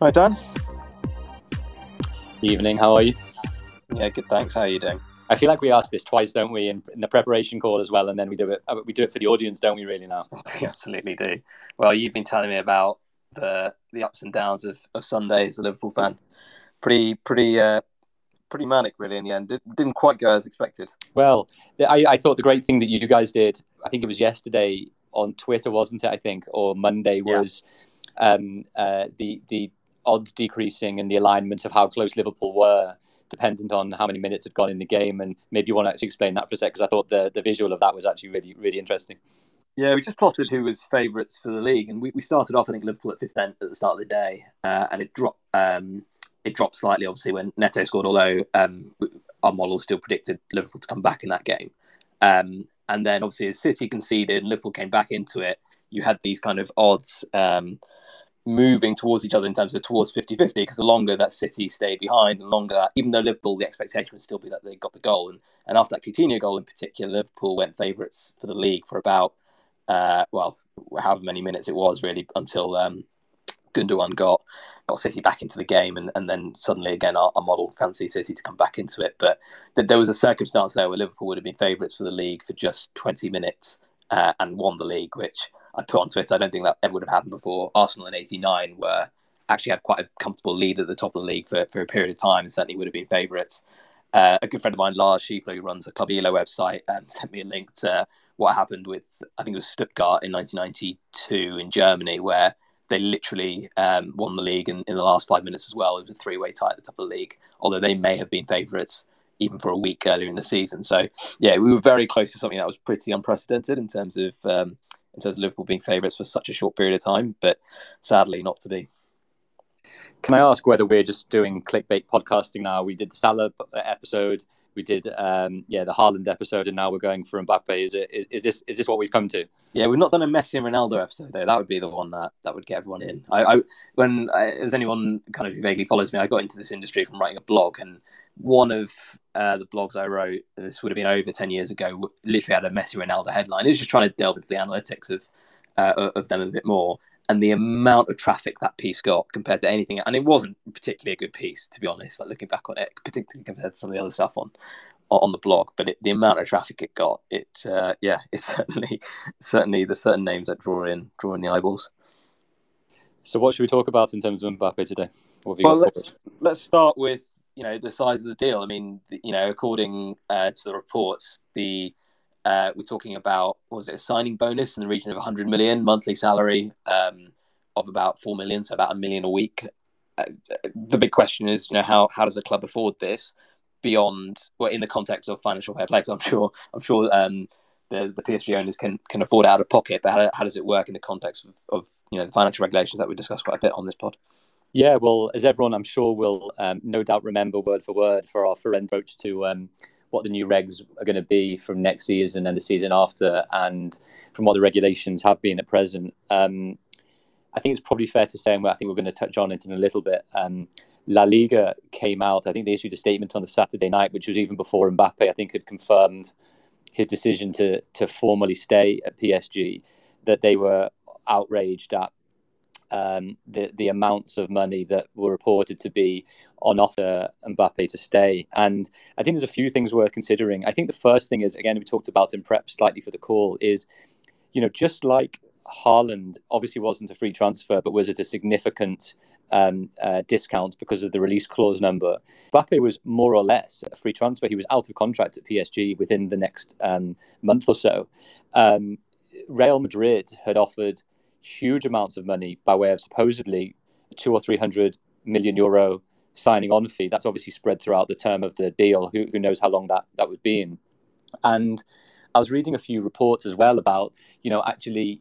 Hi, Dan. Evening, how are you? Yeah, good. Thanks. How are you doing? I feel like we ask this twice, don't we, in, in the preparation call as well, and then we do it. uh, We do it for the audience, don't we? Really now. we absolutely do. Well, you've been telling me about the the ups and downs of, of Sunday as a Liverpool fan. Pretty, pretty, uh, pretty manic, really. In the end, Did, didn't quite go as expected. Well, I, I thought the great thing that you guys did, I think it was yesterday on Twitter, wasn't it? I think, or Monday Yeah. was um, uh, the the odds decreasing and the alignment of how close Liverpool were, dependent on how many minutes had gone in the game. And maybe you want to actually explain that for a sec, because I thought the the visual of that was actually really really interesting. Yeah, we just plotted who was favourites for the league, and we, we started off, I think, Liverpool at fifth at the start of the day, uh, and it dropped. Um, it dropped slightly, obviously, when Neto scored. Although um, our model still predicted Liverpool to come back in that game, um, and then obviously as City conceded, and Liverpool came back into it. You had these kind of odds um, moving towards each other in terms of towards 50-50 because the longer that City stayed behind, the longer that even though Liverpool, the expectation would still be that they got the goal, and and after that Coutinho goal in particular, Liverpool went favourites for the league for about uh, well, however many minutes it was really until um, Gundogan got got City back into the game, and, and then suddenly again our, our model fancied City to come back into it. But th- there was a circumstance there where Liverpool would have been favourites for the league for just twenty minutes uh, and won the league, which I put on Twitter. I don't think that ever would have happened before. Arsenal in '89 were actually had quite a comfortable lead at the top of the league for, for a period of time, and certainly would have been favourites. Uh, a good friend of mine, Lars Schiefler, who runs the Club Elo website, um, sent me a link to what happened with I think it was Stuttgart in 1992 in Germany, where they literally um, won the league in, in the last five minutes as well. It was a three-way tie at the top of the league, although they may have been favourites even for a week earlier in the season. So yeah, we were very close to something that was pretty unprecedented in terms of um, in terms of Liverpool being favourites for such a short period of time, but sadly not to be. Can I ask whether we're just doing clickbait podcasting now? We did the Salah episode, we did um, yeah the Haaland episode, and now we're going for Mbappe. Is it is, is this is this what we've come to? Yeah, we've not done a Messi and Ronaldo episode though. That would be the one that, that would get everyone in. I, I when I, as anyone kind of who vaguely follows me, I got into this industry from writing a blog, and one of uh, the blogs I wrote, this would have been over ten years ago, literally had a Messi Ronaldo headline. It was just trying to delve into the analytics of uh, of them a bit more, and the amount of traffic that piece got compared to anything, and it wasn't particularly a good piece to be honest. Like looking back on it, particularly compared to some of the other stuff on on the blog, but it, the amount of traffic it got, it uh, yeah, it's certainly certainly the certain names that draw in draw in the eyeballs. So what should we talk about in terms of Mbappe today? What have you Well, got let's for us? let's start with you know the size of the deal. I mean, you know, according uh, to the reports, the uh, we're talking about was it a signing bonus in the region of 100 million monthly salary um, of about four million, so about a million a week. Uh, the big question is, you know, how how does the club afford this beyond well in the context of financial fair play? I'm sure I'm sure um, the the PSG owners can can afford out of pocket, but how, how does it work in the context of, of you know the financial regulations that we discussed quite a bit on this pod? Yeah, well, as everyone I'm sure will um, no doubt remember word for word for our forensic approach to um, what the new regs are going to be from next season and the season after, and from what the regulations have been at present. Um, I think it's probably fair to say, and I think we're going to touch on it in a little bit. Um, La Liga came out. I think they issued a statement on the Saturday night, which was even before Mbappe. I think had confirmed his decision to to formally stay at PSG. That they were outraged at um, the the amounts of money that were reported to be on offer Mbappe to stay. And I think there's a few things worth considering. I think the first thing is again we talked about in prep slightly for the call is, you know, just like Haaland obviously wasn't a free transfer, but was at a significant um, uh, discount because of the release clause number. Mbappe was more or less a free transfer. He was out of contract at PSG within the next um, month or so. Um, Real Madrid had offered huge amounts of money by way of supposedly two or three hundred million euro signing on fee. That's obviously spread throughout the term of the deal. Who, who knows how long that, that would be in? And I was reading a few reports as well about, you know, actually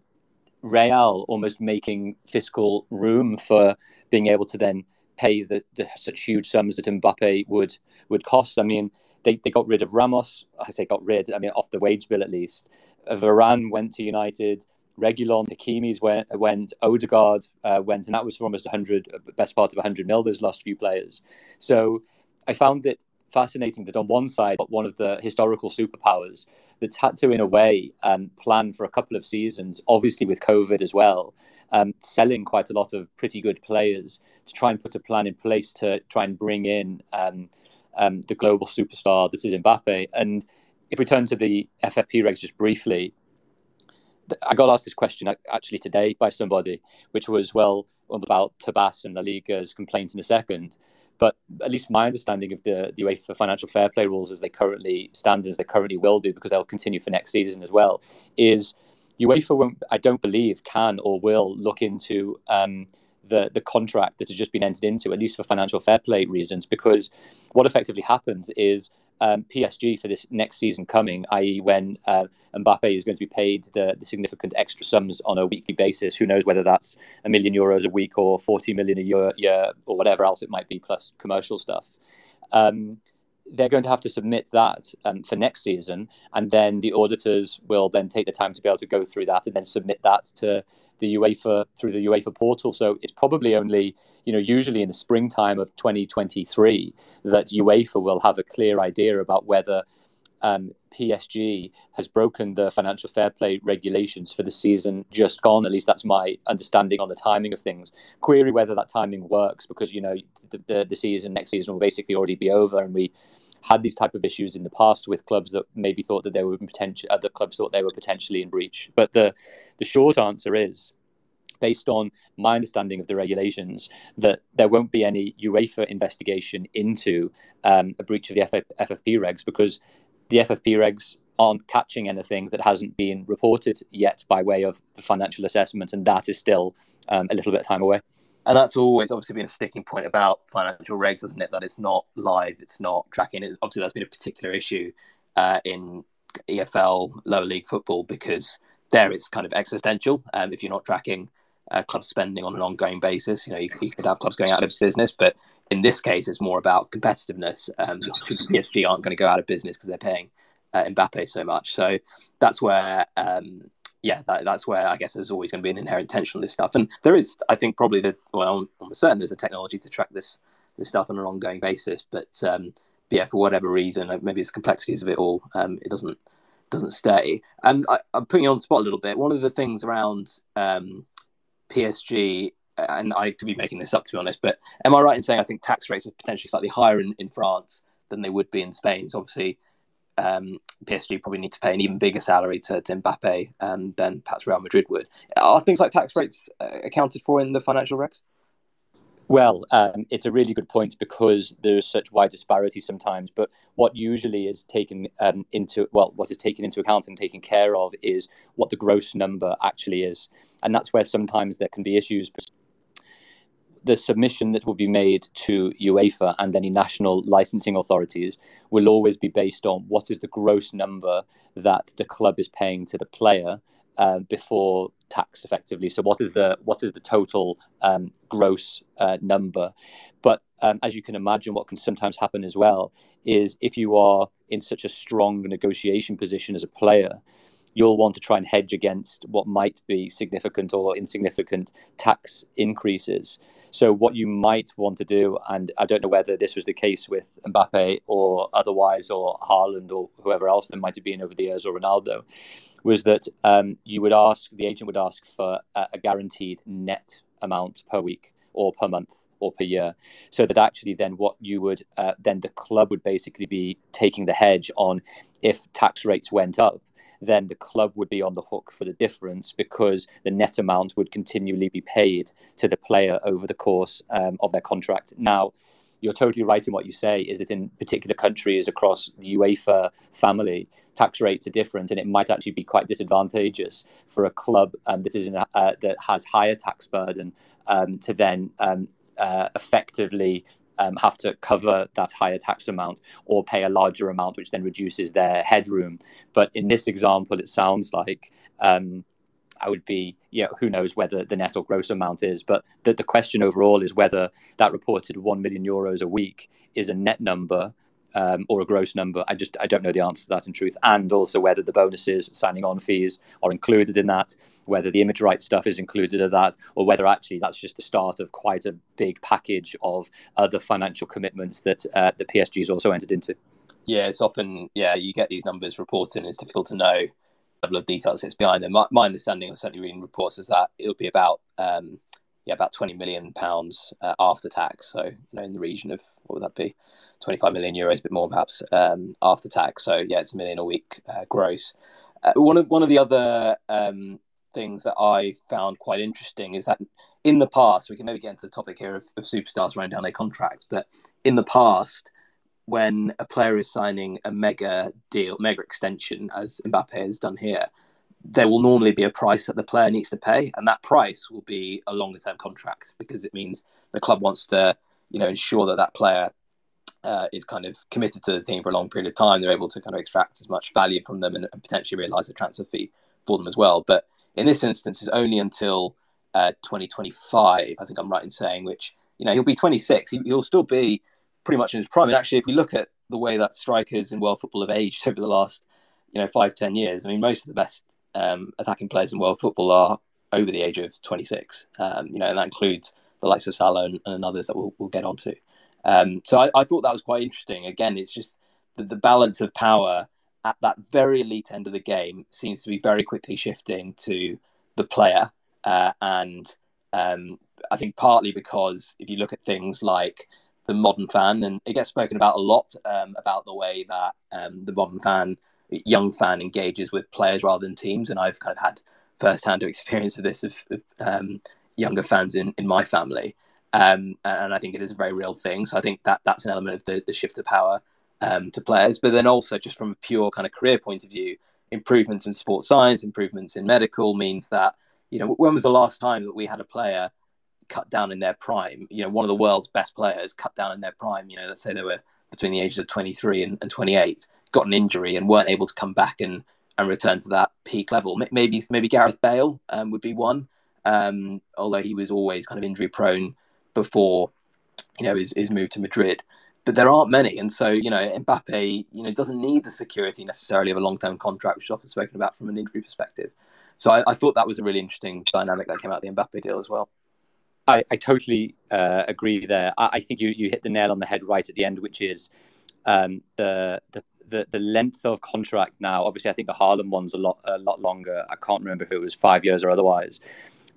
Real almost making fiscal room for being able to then pay the, the such huge sums that Mbappe would would cost. I mean, they, they got rid of Ramos. I say got rid. I mean, off the wage bill at least. Varane went to United. Reguilon, Hakimi's went, went Odegaard uh, went, and that was for almost 100, best part of 100 mil, those last few players. So I found it fascinating that on one side, one of the historical superpowers that's had to, in a way, um, plan for a couple of seasons, obviously with COVID as well, um, selling quite a lot of pretty good players to try and put a plan in place to try and bring in um, um the global superstar that is Mbappe. And if we turn to the FFP regs just briefly, I got asked this question actually today by somebody, which was, well, about Tebas and La Liga's complaint in a second. But at least my understanding of the, the UEFA financial fair play rules as they currently stand, as they currently will do, because they'll continue for next season as well, is UEFA won't, I don't believe, can or will look into um, the the contract that has just been entered into, at least for financial fair play reasons, because what effectively happens is um, PSG for this next season coming, i.e., when uh, Mbappe is going to be paid the, the significant extra sums on a weekly basis. Who knows whether that's a million euros a week or 40 million a year, year or whatever else it might be, plus commercial stuff. Um, they're going to have to submit that um, for next season, and then the auditors will then take the time to be able to go through that and then submit that to the UEFA through the UEFA portal. So it's probably only, you know, usually in the springtime of 2023 that UEFA will have a clear idea about whether um, PSG has broken the financial fair play regulations for the season just gone. At least that's my understanding on the timing of things. Query whether that timing works because you know the, the, the season next season will basically already be over, and we had these type of issues in the past with clubs that maybe thought that they were potential other clubs thought they were potentially in breach. But the the short answer is based on my understanding of the regulations, that there won't be any UEFA investigation into um, a breach of the FF- FFP regs because the FFP regs aren't catching anything that hasn't been reported yet by way of the financial assessment, and that is still um, a little bit of time away. And that's always obviously been a sticking point about financial regs, isn't it? That it's not live, it's not tracking. It, obviously, that's been a particular issue uh, in EFL lower league football because there it's kind of existential. Um, if you're not tracking uh, club spending on an ongoing basis, you know, you, you, could have clubs going out of business. But in this case, it's more about competitiveness. Um, PSG aren't going to go out of business because they're paying uh, Mbappe so much. So that's where um, yeah, that, that's where I guess there's always going to be an inherent tension on this stuff. And there is, I think, probably the well, I'm certain there's a technology to track this this stuff on an ongoing basis. But, um, but yeah, for whatever reason, maybe it's complexities of it all, um, it doesn't doesn't stay. And I, am putting you on the spot a little bit. One of the things around um, PSG, and I could be making this up to be honest, but am I right in saying I think tax rates are potentially slightly higher in, in France than they would be in Spain? So obviously, um, PSG probably need to pay an even bigger salary to, to Mbappe um, than perhaps Real Madrid would. Are things like tax rates uh, accounted for in the financial regs? Well, um, it's a really good point because there's such wide disparity sometimes. But what usually is taken um, into well, what is taken into account and taken care of is what the gross number actually is, and that's where sometimes there can be issues the submission that will be made to UEFA and any national licensing authorities will always be based on what is the gross number that the club is paying to the player uh, before tax, effectively. So, what is the what is the total um, gross uh, number? But um, as you can imagine, what can sometimes happen as well is if you are in such a strong negotiation position as a player you'll want to try and hedge against what might be significant or insignificant tax increases. So, what you might want to do, and I don't know whether this was the case with Mbappe or otherwise, or Haaland or whoever else there might have been over the years, or Ronaldo, was that um, you would ask, the agent would ask for a, a guaranteed net amount per week or per month or per year. So that actually, then what you would, uh, then the club would basically be taking the hedge on if tax rates went up, then the club would be on the hook for the difference because the net amount would continually be paid to the player over the course um, of their contract. Now, you're totally right in what you say is that in particular countries across the UEFA family, tax rates are different, and it might actually be quite disadvantageous for a club um, that is in a, uh, that has higher tax burden um, to then um, uh, effectively um, have to cover that higher tax amount or pay a larger amount, which then reduces their headroom. But in this example, it sounds like um, I would be, know, who knows whether the net or gross amount is, but the, the question overall is whether that reported 1 million euros a week is a net number um, or a gross number. I just I don't know the answer to that in truth, and also whether the bonuses, signing on fees are included in that, whether the image rights stuff is included in that, or whether actually that's just the start of quite a big package of other financial commitments that uh, the PSG has also entered into. Yeah, it's often yeah you get these numbers reported, and it's difficult to know level of detail that sits behind them. My, my understanding, or certainly reading reports, is that it'll be about um, yeah, about 20 million pounds uh, after tax. So, you know, in the region of what would that be? 25 million euros, a bit more perhaps um, after tax. So, yeah, it's a million a week uh, gross. Uh, one of one of the other um, things that I found quite interesting is that in the past, we can maybe get into the topic here of, of superstars running down their contracts, but in the past, when a player is signing a mega deal, mega extension, as Mbappe has done here, there will normally be a price that the player needs to pay, and that price will be a longer term contract because it means the club wants to, you know, ensure that that player uh, is kind of committed to the team for a long period of time. They're able to kind of extract as much value from them and, and potentially realise a transfer fee for them as well. But in this instance, it's only until uh, 2025, I think I'm right in saying, which you know he'll be 26. He, will still be pretty much in his prime. And actually, if we look at the way that strikers in world football have aged over the last, you know, five ten years, I mean, most of the best um, attacking players in world football are over the age of 26. Um, you know, and that includes the likes of Salah and, and others that we'll, we'll get onto. Um, so I, I, thought that was quite interesting. Again, it's just the, the, balance of power at that very elite end of the game seems to be very quickly shifting to the player. Uh, and um, I think partly because if you look at things like the modern fan, and it gets spoken about a lot um, about the way that um, the modern fan young fan engages with players rather than teams. And I've kind of had first-hand experience of this of, of um, younger fans in, in my family. Um, and I think it is a very real thing. So I think that that's an element of the, the shift of power um, to players. But then also just from a pure kind of career point of view, improvements in sports science, improvements in medical means that, you know, when was the last time that we had a player cut down in their prime? You know, one of the world's best players cut down in their prime. You know, let's say they were between the ages of 23 and, and 28 got an injury and weren't able to come back and, and return to that peak level. Maybe maybe Gareth Bale um, would be one, um, although he was always kind of injury prone before you know his, his move to Madrid. But there aren't many, and so you know Mbappe, you know, doesn't need the security necessarily of a long term contract, which is often spoken about from an injury perspective. So I, I, thought that was a really interesting dynamic that came out of the Mbappe deal as well. I, I totally uh, agree there. I, I, think you, you hit the nail on the head right at the end, which is um, the, the the the length of contract now. Obviously, I think the Haaland one's a lot a lot longer. I can't remember if it was five years or otherwise.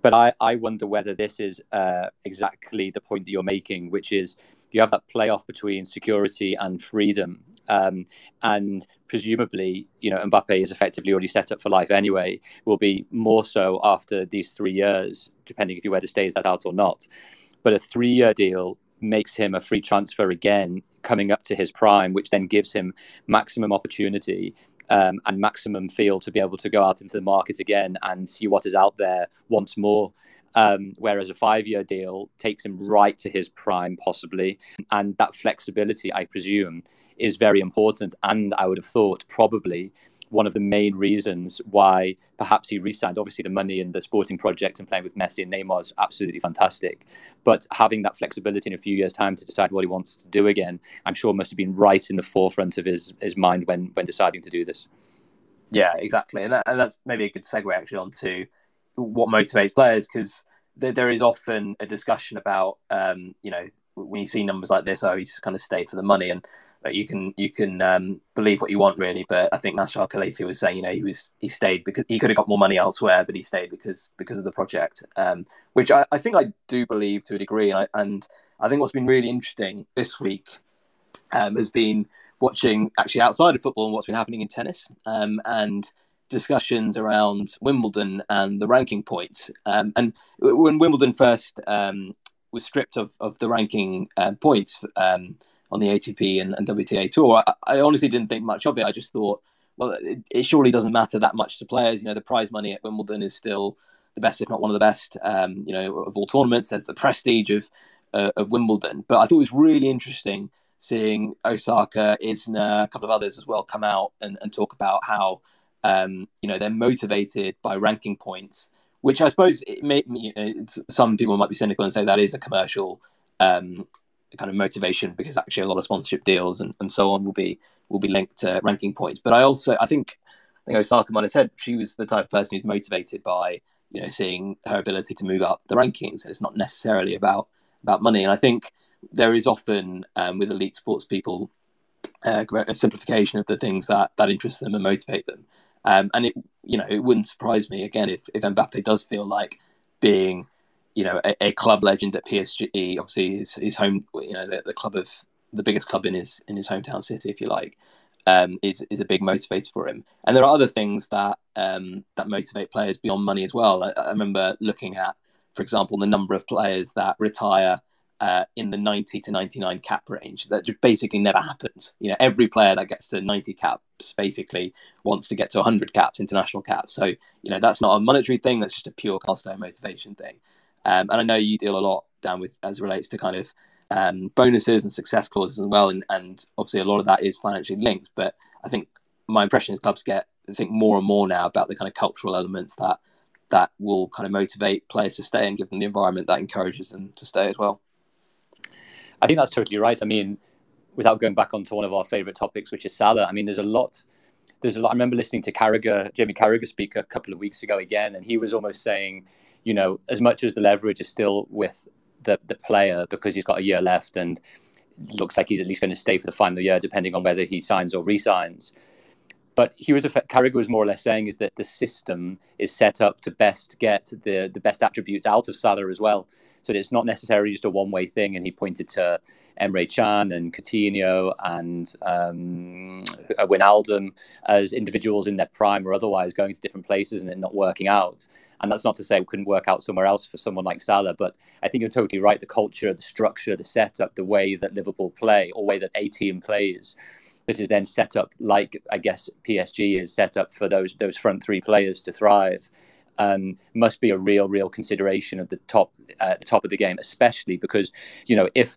But I, I wonder whether this is uh, exactly the point that you're making, which is you have that playoff between security and freedom. Um, and presumably, you know, Mbappe is effectively already set up for life anyway, will be more so after these three years, depending if he whether stays that out or not. But a three year deal makes him a free transfer again coming up to his prime, which then gives him maximum opportunity um, and maximum feel to be able to go out into the market again and see what is out there once more. Um, whereas a five year deal takes him right to his prime, possibly. And that flexibility, I presume, is very important. And I would have thought probably one of the main reasons why perhaps he re-signed. Obviously, the money and the sporting project and playing with Messi and Neymar is absolutely fantastic. But having that flexibility in a few years' time to decide what he wants to do again, I'm sure must have been right in the forefront of his his mind when when deciding to do this. Yeah, exactly, and, that, and that's maybe a good segue actually onto what motivates players because there, there is often a discussion about um, you know when you see numbers like this, oh, he's kind of stayed for the money and you can you can um, believe what you want really. But I think Nasser Al Khelaifi was saying, you know, he was he stayed because he could have got more money elsewhere, but he stayed because because of the project, um, which I, I, think I do believe to a degree. And I, and I think what's been really interesting this week um, has been watching actually outside of football and what's been happening in tennis um, and discussions around Wimbledon and the ranking points. Um, and when Wimbledon first um, was stripped of, of the ranking uh, points um, on the ATP and, and WTA tour. I, I, honestly didn't think much of it. I just thought, well, it, it, surely doesn't matter that much to players. You know, the prize money at Wimbledon is still the best, if not one of the best, um, you know, of all tournaments. There's the prestige of uh, of Wimbledon. But I thought it was really interesting seeing Osaka, Isner, a couple of others as well, come out and, and talk about how um, you know they're motivated by ranking points. Which I suppose it may, you some people might be cynical and say that is a commercial um, kind of motivation because actually a lot of sponsorship deals and, and so on will be will be linked to ranking points. But I also I think I think Osaka might have said she was the type of person who's motivated by you know seeing her ability to move up the rankings. And it's not necessarily about about money. And I think there is often um, with elite sports people uh, a simplification of the things that that interest them and motivate them. Um, and it you know it wouldn't surprise me again if if Mbappe does feel like being you know a, a club legend at PSG. Obviously, his, his home you know the, the club of the biggest club in his in his hometown city, if you like. Um, is is a big motivator for him. And there are other things that um, that motivate players beyond money as well. I, I, remember looking at, for example, the number of players that retire uh, in the 90 to 99 cap range. That just basically never happens. You know, every player that gets to 90 caps basically wants to get to 100 caps, international caps. So you know, that's not a monetary thing. That's just a pure cost motivation thing. Um, and I know you deal a lot down with as relates to kind of um, bonuses and success clauses as well. And, and obviously, a lot of that is financially linked. But I think my impression is clubs get I think more and more now about the kind of cultural elements that that will kind of motivate players to stay and give them the environment that encourages them to stay as well. I think that's totally right. I mean, without going back onto one of our favorite topics, which is Salah. I mean, there's a lot. There's a lot. I remember listening to Carragher, Jamie Carragher, speak a couple of weeks ago again, and he was almost saying, you know, as much as the leverage is still with the the player because he's got a year left and looks like he's at least going to stay for the final year, depending on whether he signs or resigns. But he was Carragher was more or less saying is that the system is set up to best get the the best attributes out of Salah as well. So it's not necessarily just a one way thing. And he pointed to Emre Can and Coutinho and um, Wijnaldum as individuals in their prime or otherwise going to different places and it not working out. And that's not to say it couldn't work out somewhere else for someone like Salah, but I think you're totally right. The culture, the structure, the setup, the way that Liverpool play, or way that a team plays this is then set up like I guess PSG is set up for those those front three players to thrive. Um, must be a real, real consideration at the top, uh, the top of the game, especially because you know if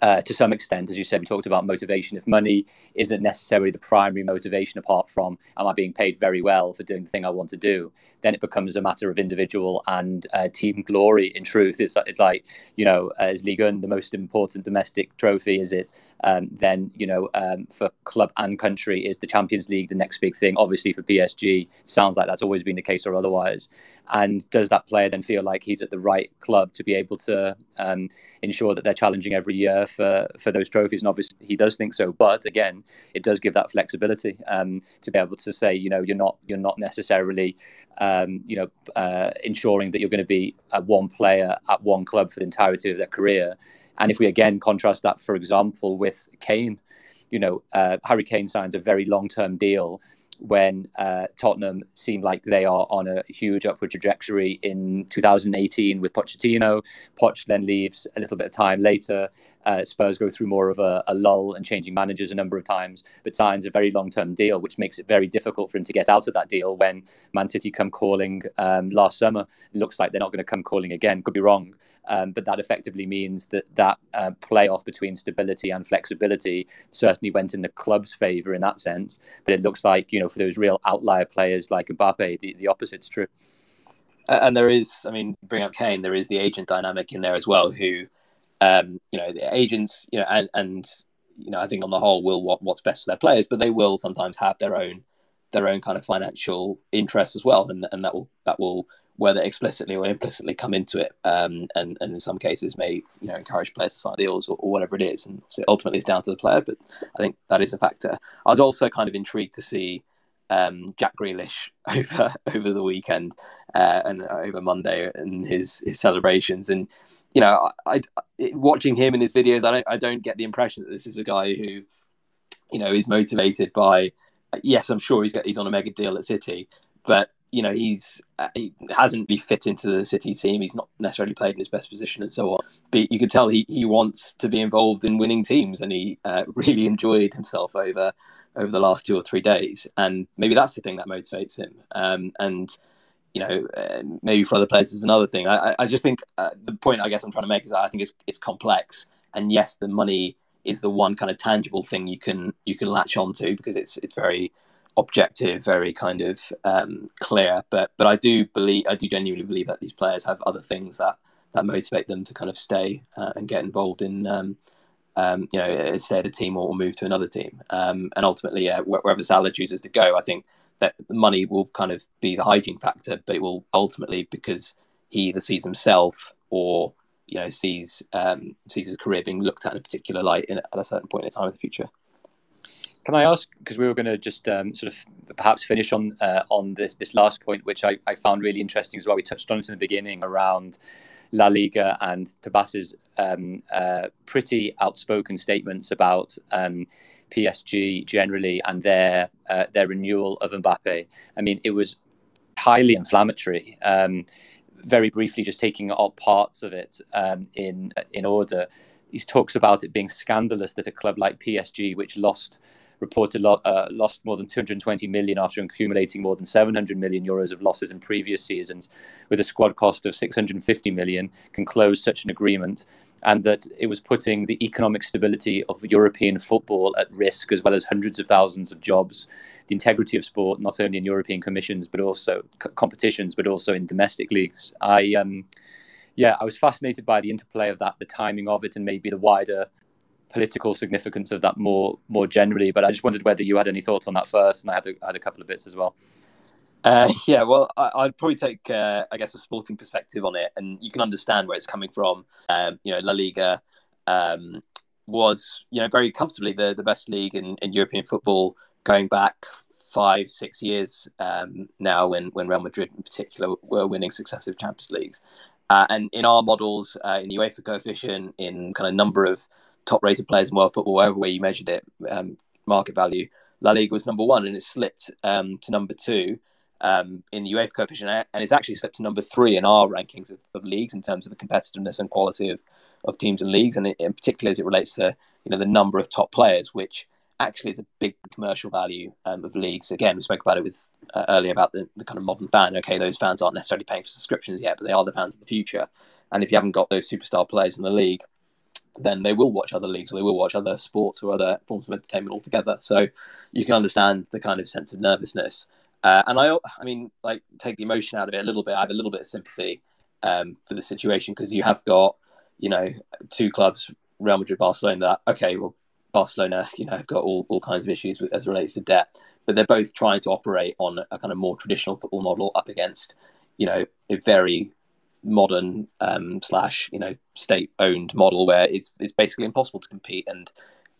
uh, to some extent, as you said, we talked about motivation. If money isn't necessarily the primary motivation, apart from am I being paid very well for doing the thing I want to do, then it becomes a matter of individual and uh, team glory. In truth, it's it's like you know, as Ligue 1 the most important domestic trophy? Is it? Um, then you know, um, for club and country, is the Champions League the next big thing? Obviously, for PSG, sounds like that's always been the case or otherwise. And does that player then feel like he's at the right club to be able to um, ensure that they're challenging every year? For for those trophies, and obviously he does think so. But again, it does give that flexibility um, to be able to say, you know, you're not you're not necessarily, um, you know, uh, ensuring that you're going to be one player at one club for the entirety of their career. And if we again contrast that, for example, with Kane, you know, uh, Harry Kane signs a very long term deal when uh, Tottenham seem like they are on a huge upward trajectory in 2018 with Pochettino. Poch then leaves a little bit of time later. Uh, Spurs go through more of a, a, lull and changing managers a number of times, but signs a very long term deal, which makes it very difficult for him to get out of that deal when Man City come calling um, last summer. It looks like they're not going to come calling again, could be wrong. Um, but that effectively means that that uh, playoff between stability and flexibility certainly went in the club's favour in that sense. But it looks like, you know, for those real outlier players like Mbappe, the, the opposite's true. And there is, I mean, bring up Kane, there is the agent dynamic in there as well, who, um, you know, the agents, you know, and, and, you know, I think on the whole will want what's best for their players, but they will sometimes have their own, their own kind of financial interests as well. And, and that will, that will, whether explicitly or implicitly come into it, um, and, and in some cases may you know encourage players to sign deals or, or, whatever it is. And so ultimately, it's down to the player. But I think that is a factor. I was also kind of intrigued to see um, Jack Grealish over over the weekend uh, and over Monday and his his celebrations. And you know, I, I, watching him in his videos, I don't I don't get the impression that this is a guy who you know is motivated by. Yes, I'm sure he's got, he's on a mega deal at City, but you know he's uh, he hasn't really fit into the City team. He's not necessarily played in his best position and so on. But you could tell he, he wants to be involved in winning teams, and he uh, really enjoyed himself over over the last two or three days. And maybe that's the thing that motivates him. Um, and you know, uh, maybe for other players is another thing. I, I just think uh, the point I guess I'm trying to make is I think it's it's complex. And yes, the money is the one kind of tangible thing you can you can latch onto because it's it's very objective, very kind of um, clear. But but I do believe I do genuinely believe that these players have other things that that motivate them to kind of stay uh, and get involved in. Um, um, you know, at a team or move to another team, um, and ultimately, wherever Salah chooses to go, I think that the money will kind of be the hygiene factor, but it will ultimately because he either sees himself or you know sees um, sees his career being looked at in a particular light in, at a certain point in time in the future. Can I ask, because we were going to just um, sort of perhaps finish on uh, on this this last point, which I, I found really interesting as well. We touched on it in the beginning around La Liga and Tebas's um, uh, pretty outspoken statements about um, PSG generally and their uh, their renewal of Mbappe. I mean, it was highly inflammatory. Um, very briefly, just taking up parts of it um, in in order. He talks about it being scandalous that a club like PSG, which lost reported uh, lost more than 220 million after accumulating more than 700 million euros of losses in previous seasons, with a squad cost of 650 million, can close such an agreement, and that it was putting the economic stability of European football at risk, as well as hundreds of thousands of jobs, the integrity of sport, not only in European commissions but also competitions, but also in domestic leagues. I um, yeah, I was fascinated by the interplay of that, the timing of it, and maybe the wider political significance of that more more generally. But I just wondered whether you had any thoughts on that first, and I had a, I had a couple of bits as well. Uh, yeah, well, I, would probably take, uh, I guess, a sporting perspective on it, and you can understand where it's coming from. Um, you know, La Liga um, was, you know, very comfortably the, the best league in, in European football going back five, six years um, now, when when Real Madrid in particular were winning successive Champions Leagues. Uh, and in our models, uh, in the UEFA coefficient, in kind of number of top rated players in world football, wherever way you measured it, um, market value, La Liga was number one and it slipped um, to number two um, in the UEFA coefficient and it's actually slipped to number three in our rankings of, of leagues in terms of the competitiveness and quality of, of teams and leagues, and in particular as it relates to you know the number of top players, which actually is a big commercial value um, of leagues. Again, we spoke about it with uh, earlier about the, the kind of modern fan. Okay, those fans aren't necessarily paying for subscriptions yet, but they are the fans of the future. And if you haven't got those superstar players in the league, then they will watch other leagues or they will watch other sports or other forms of entertainment altogether. So you can understand the kind of sense of nervousness. Uh, and I, I mean, like take the emotion out of it a little bit. I have a little bit of sympathy um, for the situation because you have got, you know, two clubs, Real Madrid, Barcelona. That okay, well, Barcelona, you know, have got all, all kinds of issues with, as relates to debt, but they're both trying to operate on a kind of more traditional football model up against, you know, a very modern um, slash you know state owned model where it's it's basically impossible to compete and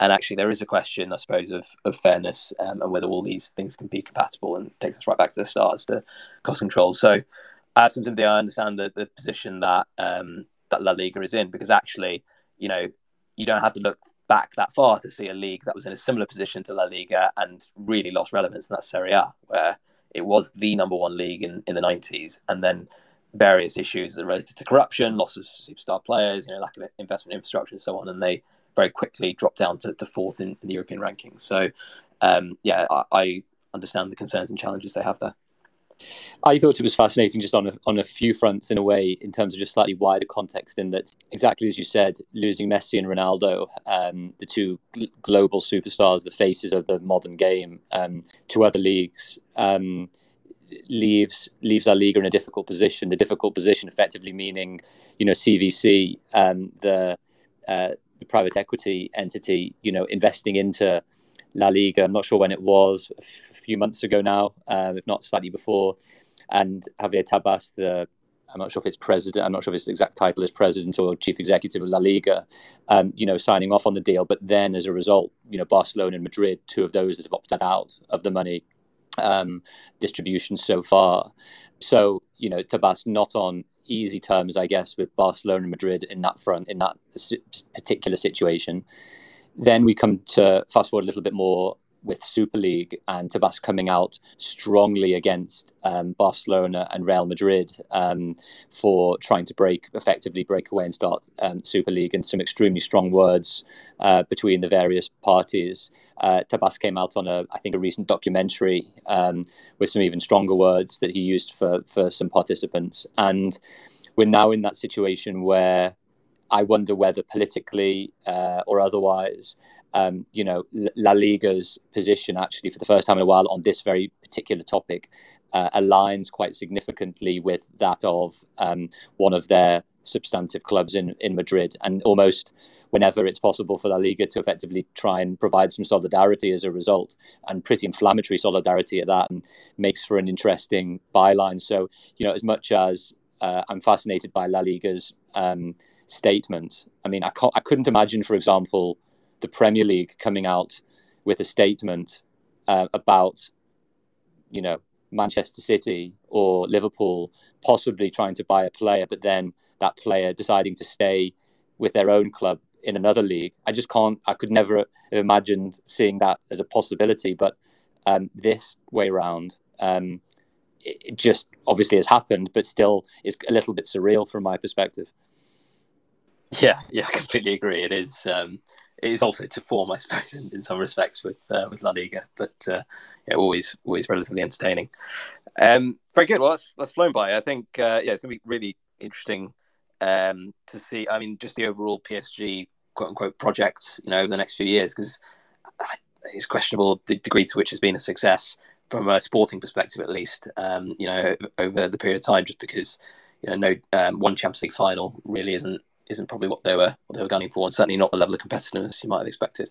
and actually there is a question I suppose of of fairness um, and whether all these things can be compatible and takes us right back to the start as to cost control. So as something I understand the, the position that um, that La Liga is in because actually you know you don't have to look back that far to see a league that was in a similar position to La Liga and really lost relevance, and that's Serie A, where it was the number one league in, in the 90s. And then various issues that related to corruption, loss of superstar players, you know, lack of investment infrastructure, and so on. And they very quickly dropped down to, to fourth in, in, the European rankings. So, um, yeah, I, I, understand the concerns and challenges they have there. I thought it was fascinating just on a, on a few fronts in a way, in terms of just slightly wider context, in that exactly as you said, losing Messi and Ronaldo, um, the two gl- global superstars, the faces of the modern game, um, to other leagues. Um, leaves leaves our league in a difficult position. The difficult position, effectively meaning, you know, CVC, um, the uh, the private equity entity, you know, investing into La Liga. I'm not sure when it was, a few months ago now, uh, if not slightly before. And Javier Tebas, the I'm not sure if it's president. I'm not sure if his exact title is president or chief executive of La Liga. Um, you know, signing off on the deal, but then as a result, you know, Barcelona and Madrid, two of those that have opted out of the money um, distribution so far. So, you know, Tebas not on easy terms, I guess, with Barcelona and Madrid in that front, in that particular situation. Then we come to fast forward a little bit more with Super League and Tebas coming out strongly against um, Barcelona and Real Madrid um, for trying to break, effectively break away and start um, Super League, and some extremely strong words uh, between the various parties. Uh, Tebas came out on a, I think, a recent documentary um, with some even stronger words that he used for for some participants, and we're now in that situation where I wonder whether politically uh, or otherwise, um, you know, La Liga's position actually for the first time in a while on this very particular topic uh, aligns quite significantly with that of um, one of their substantive clubs in, in Madrid, and almost whenever it's possible for La Liga to effectively try and provide some solidarity as a result, and pretty inflammatory solidarity at that, and makes for an interesting byline. So, you know, as much as uh, I'm fascinated by La Liga's um, statement, I mean, I, I couldn't imagine, for example, the Premier League coming out with a statement uh, about, you know, Manchester City or Liverpool possibly trying to buy a player, but then that player deciding to stay with their own club in another league. I just can't. I could never have imagined seeing that as a possibility. But um, this way around, um, it just obviously has happened, but still is a little bit surreal from my perspective. Yeah, yeah, I completely agree. It is. Um, it is also to form, I suppose, in, in some respects with uh, with La Liga, but uh, yeah, always always relatively entertaining. Um, very good. Well, that's that's flown by. I think uh, yeah, it's going to be really interesting um, to see. I mean, just the overall PSG quote unquote project, you know, over the next few years, because it's questionable the degree to which has been a success from a sporting perspective, at least. Um, you know, over the period of time, just because you know, no um, one Champions League final really isn't isn't probably what they were what they were gunning for, and certainly not the level of competitiveness you might have expected.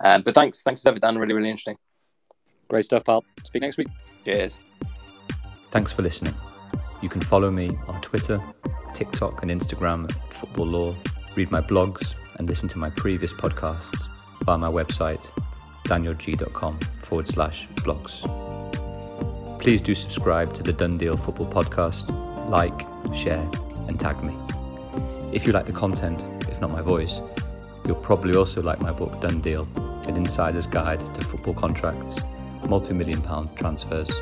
Um, but thanks, thanks as ever, Dan. Really, really interesting. Great stuff, pal. Speak next week. Cheers. Thanks for listening. You can follow me on Twitter, TikTok, and Instagram at Football Law, read my blogs, and listen to my previous podcasts via my website, danielgeey.com forward slash blogs. Please do subscribe to the Done Deal Football Podcast, like, share, and tag me. If you like the content, if not my voice, you'll probably also like my book Done Deal, an insider's guide to football contracts, multi million pound transfers,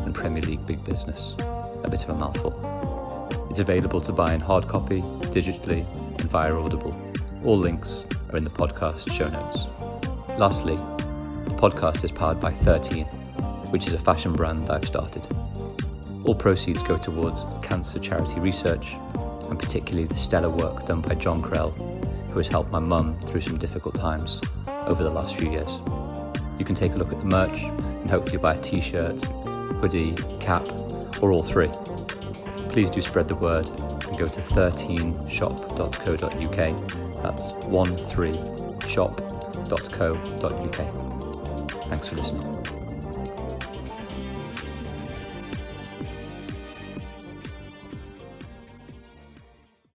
and Premier League big business. A bit of a mouthful. It's available to buy in hard copy, digitally, and via Audible. All links are in the podcast show notes. Lastly, the podcast is powered by 13, which is a fashion brand I've started. All proceeds go towards cancer charity research, and particularly the stellar work done by John Krell, who has helped my mum through some difficult times over the last few years. You can take a look at the merch and hopefully buy a t shirt, hoodie, cap, or all three. Please do spread the word and go to 13shop.co.uk. That's 13shop.co.uk. Thanks for listening.